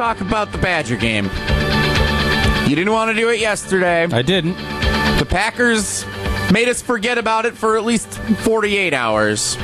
talk about the Badger game. You didn't want to do it yesterday. I didn't. The Packers made us forget about it for at least 48 hours.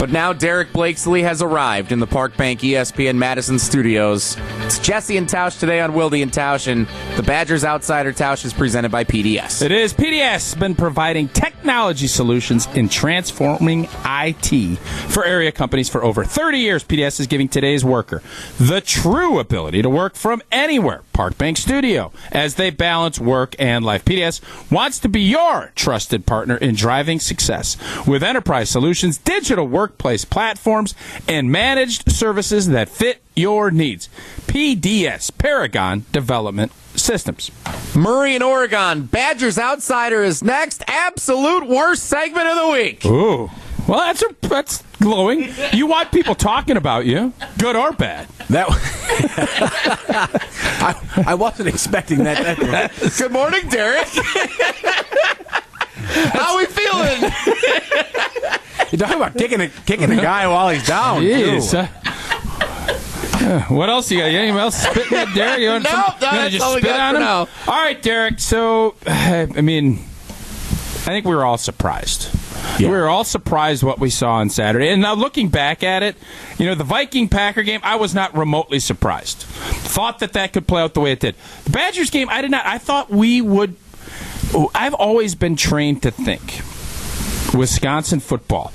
But now Derek Blakesley has arrived in the Park Bank ESPN Madison studios. It's Jesse and Tausch today on Wildy and Tausch, and the Badgers Outsider Tausch is presented by PDS. It is. PDS has been providing technology solutions in transforming IT for area companies for over 30 years. PDS is giving today's worker the true ability to work from anywhere. Park Bank Studio as they balance work and life. PDS wants to be your trusted partner in driving success with enterprise solutions, digital workplace platforms, and managed services that fit your needs. PDS, Paragon Development Systems. Murray in Oregon, Badgers Outsider is next. Absolute worst segment of the week. Ooh. Well, that's a, that's glowing. You want people talking about you, good or bad. That I, I wasn't expecting that. that Good morning, Derek. How we feeling? you're talking about kicking a, kicking a guy while he's down. Jeez. too. Uh, what else you got? You anything else spitting at Derek? You want No, some- no, you wanna just all we spit got on him? now. All right, Derek. So, I mean, I think we were all surprised. Yeah. We were all surprised what we saw on Saturday. And now looking back at it, you know, the Viking Packer game, I was not remotely surprised. Thought that that could play out the way it did. The Badgers game, I did not. I thought we would. I've always been trained to think Wisconsin football,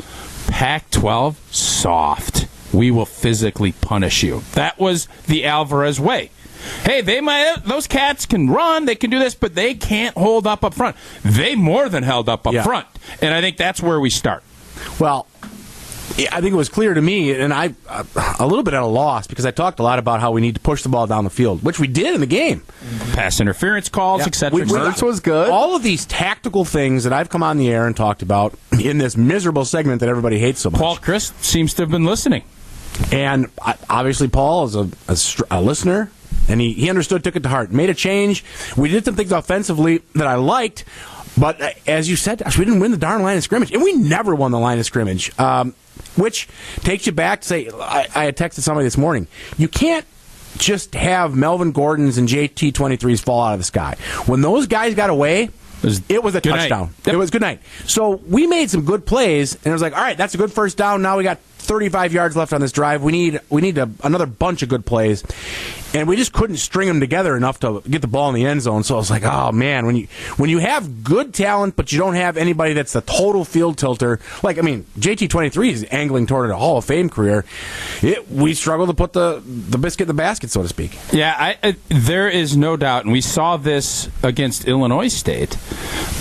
Pac 12, soft. We will physically punish you. That was the Alvarez way. Hey, they might those cats can run, they can do this, but they can't hold up up front. They more than held up up Yeah. front. And I think that's where we start. Well, I think it was clear to me, and I uh, a little bit at a loss because I talked a lot about how we need to push the ball down the field, which we did in the game. Pass interference calls, Yeah. etc. We- we- Mertz was good. All of these tactical things that I've come on the air and talked about in this miserable segment that everybody hates so much. Paul Chryst seems to have been listening. And uh, obviously, Paul is a, a, a listener, and he, he understood, took it to heart, made a change. We did some things offensively that I liked, but uh, as you said, we didn't win the darn line of scrimmage, and we never won the line of scrimmage. Um, which takes you back to say, I, I had texted somebody this morning. You can't just have Melvin Gordon's and JT 23s fall out of the sky. When those guys got away, was- it was a night. touchdown. It was good night. So we made some good plays, and it was like, all right, that's a good first down. Now we got 35 yards left on this drive. We need we need a, another bunch of good plays, and we just couldn't string them together enough to get the ball in the end zone. So I was like, oh man, when you when you have good talent, but you don't have anybody that's the total field tilter. Like I mean, JT 23 is angling toward a Hall of Fame career. It, we struggle to put the the biscuit in the basket, so to speak. Yeah, I, I, there is no doubt, and we saw this against Illinois State.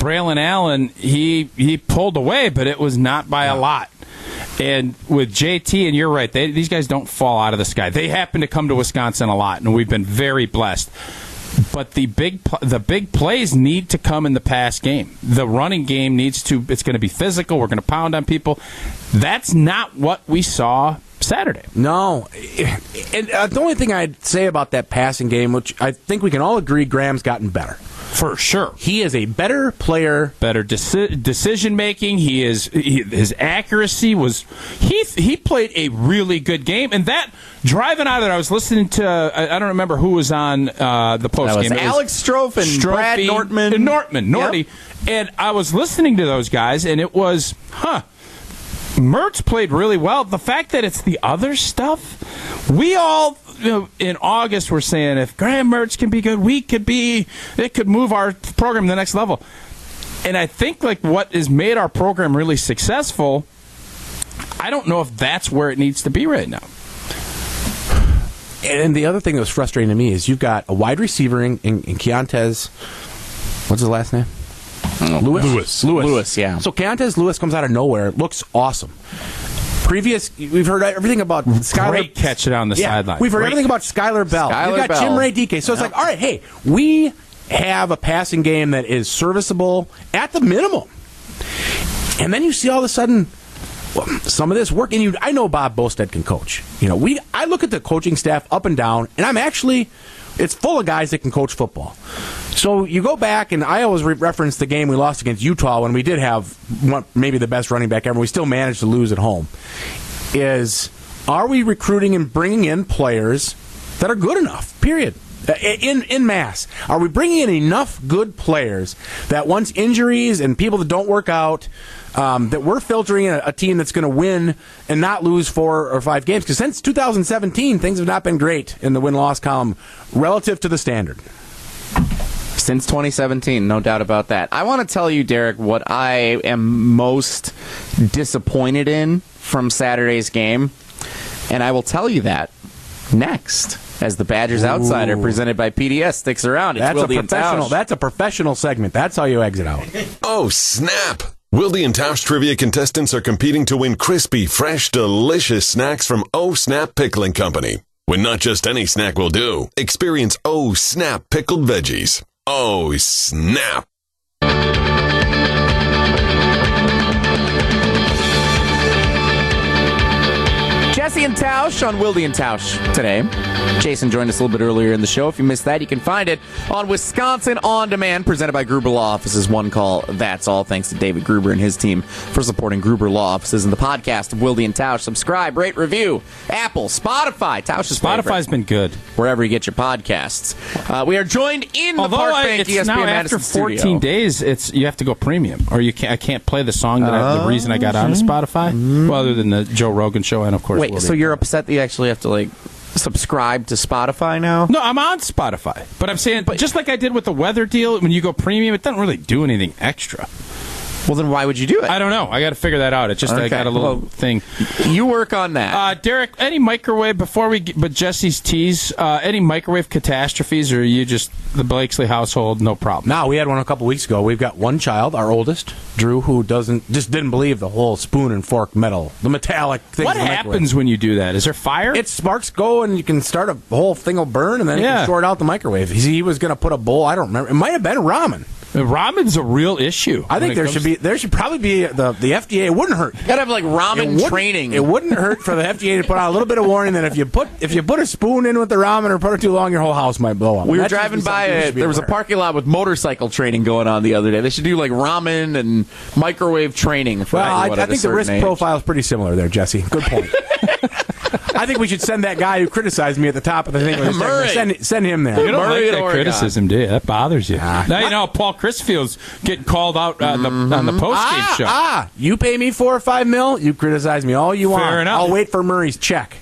Braylon Allen, he he pulled away, but it was not by a lot. And with JT, and you're right, they, these guys don't fall out of the sky. They happen to come to Wisconsin a lot, and we've been very blessed. But the big the big plays need to come in the pass game. The running game needs to. It's going to be physical. We're going to pound on people. That's not what we saw Saturday. No, and uh, the only thing I'd say about that passing game, which I think we can all agree, Graham's gotten better. For sure. He is a better player. better deci- decision making. He is he, his accuracy was he he played a really good game, and that driving out of there, I was listening to I, I don't remember who was on uh, the post That was game. Alex Strofe and Brad Nortman. and Nortman, Norty, Yep. and I was listening to those guys, and it was huh. Mertz played really well. The fact that it's the other stuff, we all you know, in August were saying if Graham Mertz can be good, we could be. It could move our program to the next level. And I think like what has made our program really successful. I don't know if that's where it needs to be right now. And the other thing that was frustrating to me is you've got a wide receiver in, in, in Keontez. What's his last name? Lewis. Lewis. Lewis. Lewis, yeah. So Keontez Lewis comes out of nowhere, looks awesome. Previous, we've heard everything about Skylar. Great catch down the yeah, sideline. We've heard Great. everything about Skylar Bell. Skylar You've got Bell. Chimere Dike. So it's like, all right, hey, we have a passing game that is serviceable at the minimum. And then you see all of a sudden well, some of this work, and you, I know Bob Bostad can coach. You know, we I look at the coaching staff up and down, and I'm actually it's full of guys that can coach football. So you go back, and I always re- reference the game we lost against Utah when we did have one, maybe the best running back ever. We still managed to lose at home. Is are we recruiting and bringing in players that are good enough. Period. Uh, In in mass, are we bringing in enough good players that once injuries and people that don't work out, um, that we're filtering a, a team that's going to win and not lose four or five games? Because since 2017, things have not been great in the win loss column relative to the standard. Since 2017, no doubt about that. I want to tell you, Derek, what I am most disappointed in from Saturday's game, and I will tell you that next. As the Badgers Outsider, presented by PDS, sticks around. It's That's Wildy a professional. Tausch. That's a professional segment. That's how you exit out. Oh, snap! Wildy and Tausch trivia contestants are competing to win crispy, fresh, delicious snacks from Oh Snap Pickling Company. When not just any snack will do, experience Oh Snap Pickled Veggies. Oh, snap! Jesse and Tausch on Wildy and Tausch today. Jason joined us a little bit earlier in the show. If you missed that, you can find it on Wisconsin On Demand, presented by Gruber Law Offices. One call, that's all. Thanks to David Gruber and his team for supporting Gruber Law Offices and the podcast of Wildy and Tausch. Subscribe, rate, review. Apple, Spotify, Tausch's favorite. Spotify's been good. wherever you get your podcasts. Uh, we are joined in the Although Park I, Bank it's ESPN now Madison after 14 studio. days, it's you have to go premium, or you can't. I can't play the song that I, the reason I got Oh, onto Spotify. Well, other than the Joe Rogan show, and of course, Wait. So you're upset that you actually have to like subscribe to Spotify now? No, I'm on Spotify, but I'm saying, but just like I did with the weather deal, when you go premium, it doesn't really do anything extra. Well, then why would you do it? I don't know. I got to figure that out. It just I got a little well- thing. you work on that. Uh, Derek, any microwave before we? Get, but Jesse's tease. Uh, any microwave catastrophes, or are you just the Blakesley household? No problem. Now we had one a couple weeks ago. We've got one child, our oldest, Drew, who doesn't just didn't believe the whole spoon and fork metal, the metallic thing. what happens when you do that? Is there fire? It sparks go and you can start a whole thing will burn and then you Yeah. can short out the microwave. He, he was going to put a bowl. I don't remember. It might have been ramen. Ramen's a real issue. I think there should be there should probably be the the FDA. It wouldn't hurt. gotta have like ramen It training. It wouldn't hurt for the FDA to put out a little bit of warning that if you put if you put a spoon in with the ramen or put it too long, your whole house might blow up. we were That driving by something we it. There was a aware of. parking lot with motorcycle training going on the other day. They should do like ramen and microwave training for Well, I, I think the risk age. profile is pretty similar there, Jesse. Good point. I think we should send that guy who criticized me at the top of the thing. with the Murray. Send, send him there. You don't Murray like that Oregon. criticism, do you? That bothers you. now you know Paul Chrisfield's getting called out uh, the, on the post game ah, show. ah, you pay me four or five mil, you criticize me all you want. Fair enough. I'll wait for Murray's check.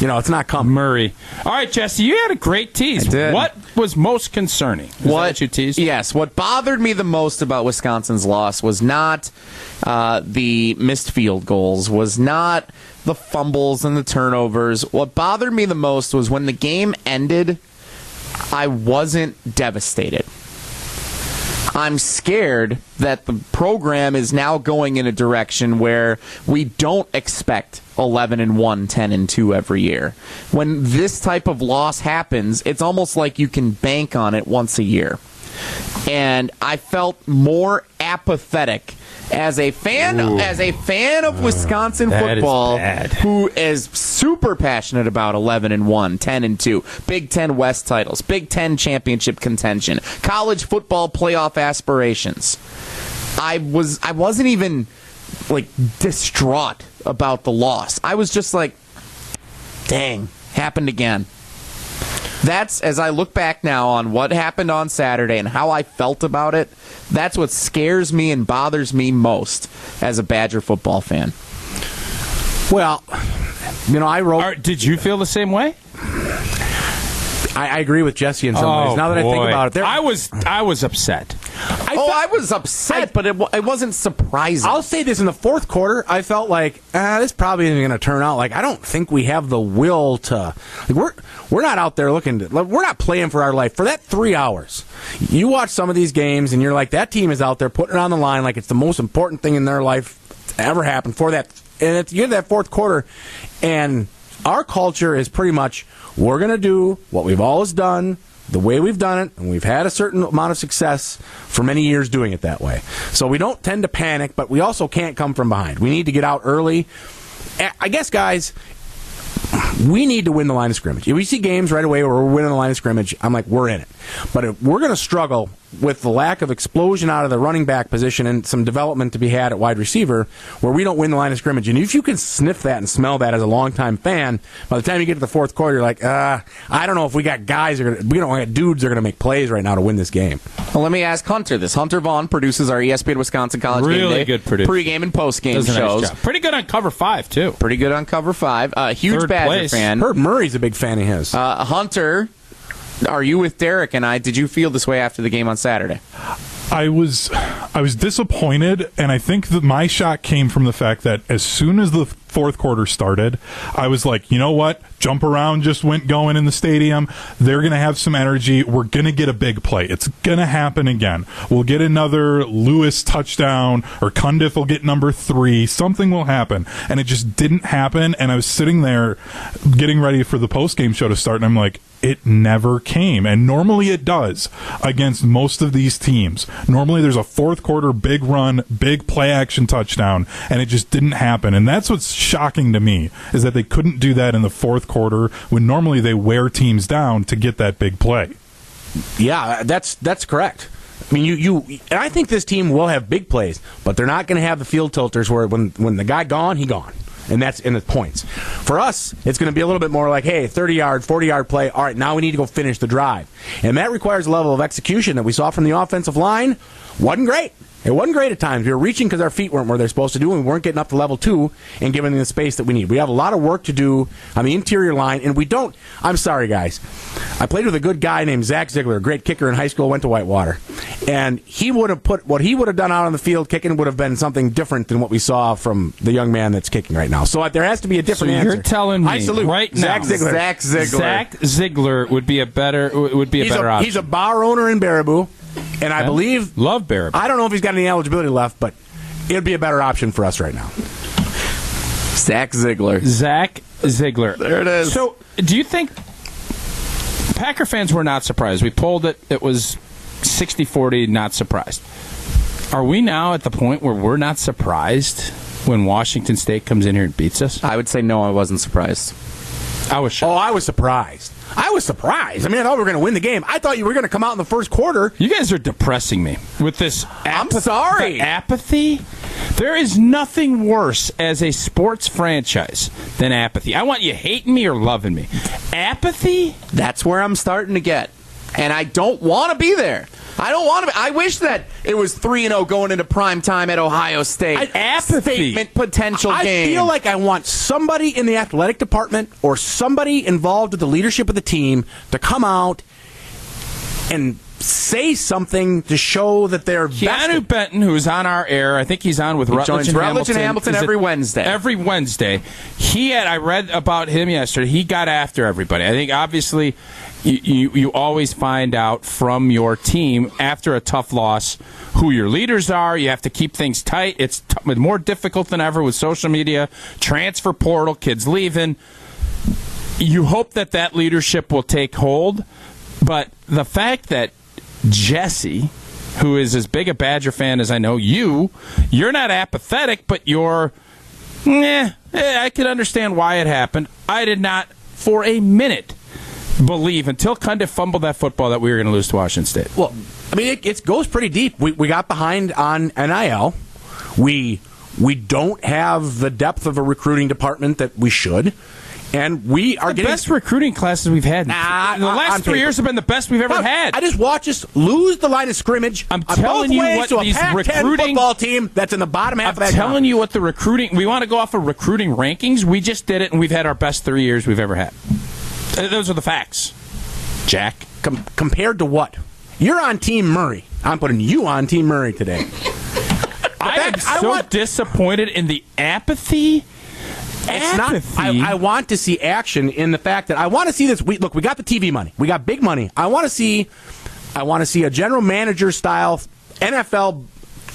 You know, it's not coming. Murray. All right, Jesse, you had a great tease. What was most concerning? Is that what you teased? Yes. What bothered me the most about Wisconsin's loss was not uh, the missed field goals, was not the fumbles and the turnovers. What bothered me the most was when the game ended, I wasn't devastated. I'm scared that the program is now going in a direction where we don't expect 11 and 1, 10 and 2 every year. When this type of loss happens, it's almost like you can bank on it once a year. And I felt more apathetic as a fan as a fan of Wisconsin is football bad. who is super passionate about 11 and 1, 10 and 2, Big 10 West titles, Big 10 championship contention, college football playoff aspirations. I was I wasn't even like distraught about the loss. I was just like dang, happened again. That's as I look back now on what happened on Saturday and how I felt about it. That's what scares me and bothers me most as a Badger football fan. Well, you know, I wrote. All right, did you feel the same way? I, I agree with Jesse in some ways. Oh, now that I think Oh, about it, there, I was I was upset. I oh, I was upset, I- but it, it wasn't surprising. I'll say this in the fourth quarter, I felt like ah, this probably isn't going to turn out. Like I don't think we have the will to. Like, we're we're not out there looking. To, like, we're not playing for our life for that three hours. You watch some of these games, and you're like, that team is out there putting it on the line, like it's the most important thing in their life to ever happen for that. And at the end of that fourth quarter, and our culture is pretty much we're going to do what we've always done the way we've done it, and we've had a certain amount of success for many years doing it that way. So we don't tend to panic, but we also can't come from behind. We need to get out early. I- guess, guys, we need to win the line of scrimmage. If we see games right away where we're winning the line of scrimmage, I'm like, we're in it. But if we're going to struggle with the lack of explosion out of the running back position and some development to be had at wide receiver, where we don't win the line of scrimmage. And if you can sniff that and smell that as a longtime fan, by the time you get to the fourth quarter, you're like, uh, I don't know if we got guys, are gonna, we don't got dudes that are going to make plays right now to win this game. Well, let me ask Hunter this. Hunter Vaughn produces our ESPN Wisconsin College Really game day, good producer. pregame and postgame Does a nice shows. Pretty good on cover five too. Pretty good on cover five. Uh, huge Third Badger place. fan. Herb Murray's a big fan of his. Uh, Hunter, are you with Derek and I? Did you feel this way after the game on Saturday? I was I was disappointed and I think that my shock came from the fact that as soon as the fourth quarter started, I was like, you know what? Jump around just went going in the stadium. They're going to have some energy. We're going to get a big play. It's going to happen again. We'll get another Lewis touchdown or Cundiff will get number 3. Something will happen. And it just didn't happen and I was sitting there getting ready for the post-game show to start and I'm like, it never came. And normally it does against most of these teams. Normally there's a fourth quarter big run, big play action touchdown, and it just didn't happen. And that's what's shocking to me is that they couldn't do that in the fourth quarter when normally they wear teams down to get that big play. Yeah, that's that's correct. I mean, you you and I think this team will have big plays, but they're not going to have the field tilters where when when the guy gone, he gone. And that's in the points. For us, it's going to be a little bit more like, hey, 30 yard, 40 yard play. All right, now we need to go finish the drive. And that requires a level of execution that we saw from the offensive line. Wasn't great. It wasn't great at times. We were reaching because our feet weren't where they're supposed to do, and we weren't getting up to level two and giving them the space that we need. We have a lot of work to do on the interior line, and we don't. I'm sorry, guys. I played with a good guy named Zach Ziegler, a great kicker in high school, went to Whitewater. And he would have put what he would have done out on the field kicking would have been something different than what we saw from the young man that's kicking right now. So uh, there has to be a So different answer. you're telling me I salute right Zach now, Ziegler. Zach Ziegler. Zach Ziegler would be a better would be a he's, better a, option. he's a bar owner in Baraboo, and I Yeah. believe Love Baraboo. I don't know if he's got any eligibility left, but it'd be a better option for us right now. Zach Ziegler. Zach Ziegler. There it is. So, do you think Packer fans were not surprised? We polled it. It was 60-40 not surprised. Are we now at the point where we're not surprised when Washington State comes in here and beats us? I would say no, I wasn't surprised. I was Oh. I was surprised. I was surprised. I mean, I thought we were going to win the game. I thought you were going to come out in the first quarter. You guys are depressing me with this. I'm sorry. apathy. There is nothing worse as a sports franchise than apathy. I want you hating me or loving me. Apathy. That's where I'm starting to get. And I don't want to be there. I don't want to be. I wish that it was 3 and 0 going into prime time at Ohio State. I- apathy. Statement potential game. I game. feel like I want somebody in the athletic department or somebody involved with the leadership of the team to come out and say something to show that they're Keanu vested. Benton, who's on our air, I think he's on with Rutledge and Rutledge and Hamilton Is it every Wednesday. Every Wednesday, he had. I read about him yesterday. He got after everybody. I think obviously, you you, you always find out from your team after a tough loss who your leaders are. You have to keep things tight. It's t- more difficult than ever with social media, transfer portal, kids leaving. You hope that that leadership will take hold, but the fact that Jesse, who is as big a Badger fan as I know you, you're not apathetic, but you're, eh, eh, I can understand why it happened. I did not, for a minute, believe until Cundiff fumbled that football that we were going to lose to Washington State. Well, I mean, it, it goes pretty deep. We, we got behind on NIL. We we don't have the depth of a recruiting department that we should, and we are the getting best recruiting classes we've had. Nah, the last three paper. years have been the best we've ever Look, had. I just watch us lose the line of scrimmage. I'm telling you what these recruiting- football team that's in the bottom half I'm of that. telling you what the recruiting. We want to go off of recruiting rankings. We just did it, and we've had our best three years we've ever had. Those are the facts. Jack. Com- compared to what? You're on Team Murray. I'm putting you on Team Murray today. I am fact, I so want- disappointed in the apathy. It's not. apathy. I, I want to see action in the fact that I want to see this. We, look, we got the TV money. We got big money. I want to see. I want to see a general manager style NFL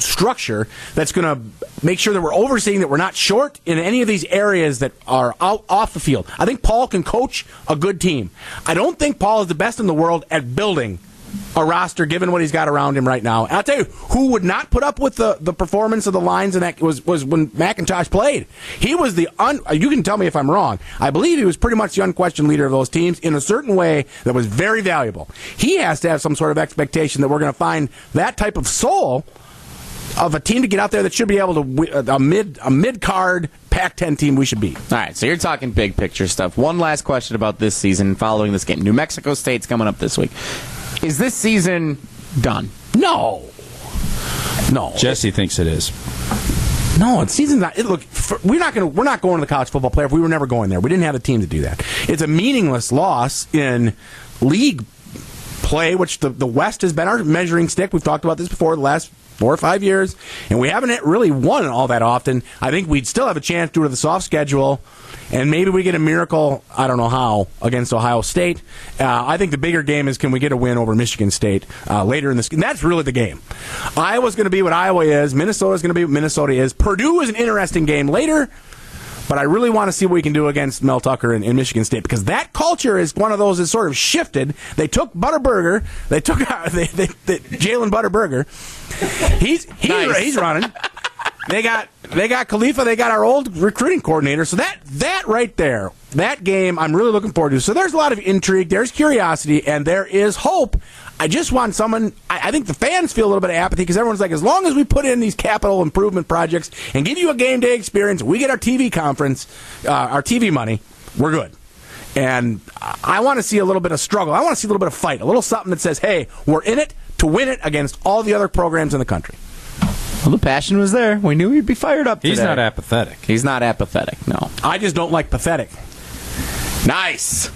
structure that's going to make sure that we're overseeing that we're not short in any of these areas that are out off the field. I think Paul can coach a good team. I don't think Paul is the best in the world at building a roster given what he's got around him right now. And I'll tell you who would not put up with the, the performance of the lines and that was was when McIntosh played. He was the un, you can tell me if I'm wrong. I believe he was pretty much the unquestioned leader of those teams in a certain way that was very valuable. He has to have some sort of expectation that we're going to find that type of soul of a team to get out there that should be able to a mid a mid card Pac-10 team we should beat. All right, so you're talking big picture stuff. One last question about this season following this game. New Mexico State's coming up this week. Is this season done? No. No. Jesse thinks it is. No, it's season's not. It, look, for, we're not going. We're not going to the college football playoff. We were never going there. We didn't have a team to do that. It's a meaningless loss in league play, which the the West has been our measuring stick. We've talked about this before. The last four or five years, and we haven't really won all that often. I think we'd still have a chance due to the soft schedule, and maybe we get a miracle. I don't know how against Ohio State. Uh, I think the bigger game is can we get a win over Michigan State uh, later in this? And that's really the game. Iowa's going to be what Iowa is. Minnesota's going to be what Minnesota is. Purdue is an interesting game later. But I really want to see what we can do against Mel Tucker in, in Michigan State because that culture is one of those that sort of shifted. They took Butterburger, they took they, they, they Jalen Butterburger. He's he's, Nice. he's running. They got they got Khalifa. They got our old recruiting coordinator. So that that right there, that game, I'm really looking forward to. So there's a lot of intrigue. There's curiosity, and there is hope. I just want someone. I, I think the fans feel a little bit of apathy because everyone's like, as long as we put in these capital improvement projects and give you a game day experience, we get our TV conference, uh, our TV money, we're good. And I want to see a little bit of struggle. I want to see a little bit of fight, a little something that says, "Hey, we're in it to win it against all the other programs in the country." Well, the passion was there. We knew he'd be fired up. He's not apathetic. He's not apathetic. No. I just don't like pathetic. Nice.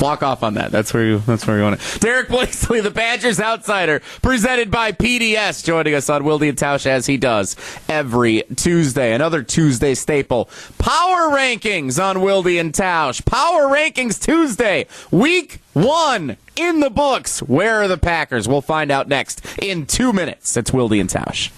Walk off on that. That's where you. That's where you want it. Derek Blakeslee, the Badgers outsider, presented by PDS, joining us on Wildy and Tausch as he does every Tuesday. Another Tuesday staple. Power rankings on Wildy and Tausch. Power rankings Tuesday, week one in the books. Where are the Packers? We'll find out next in two minutes. It's Wildy and Tausch.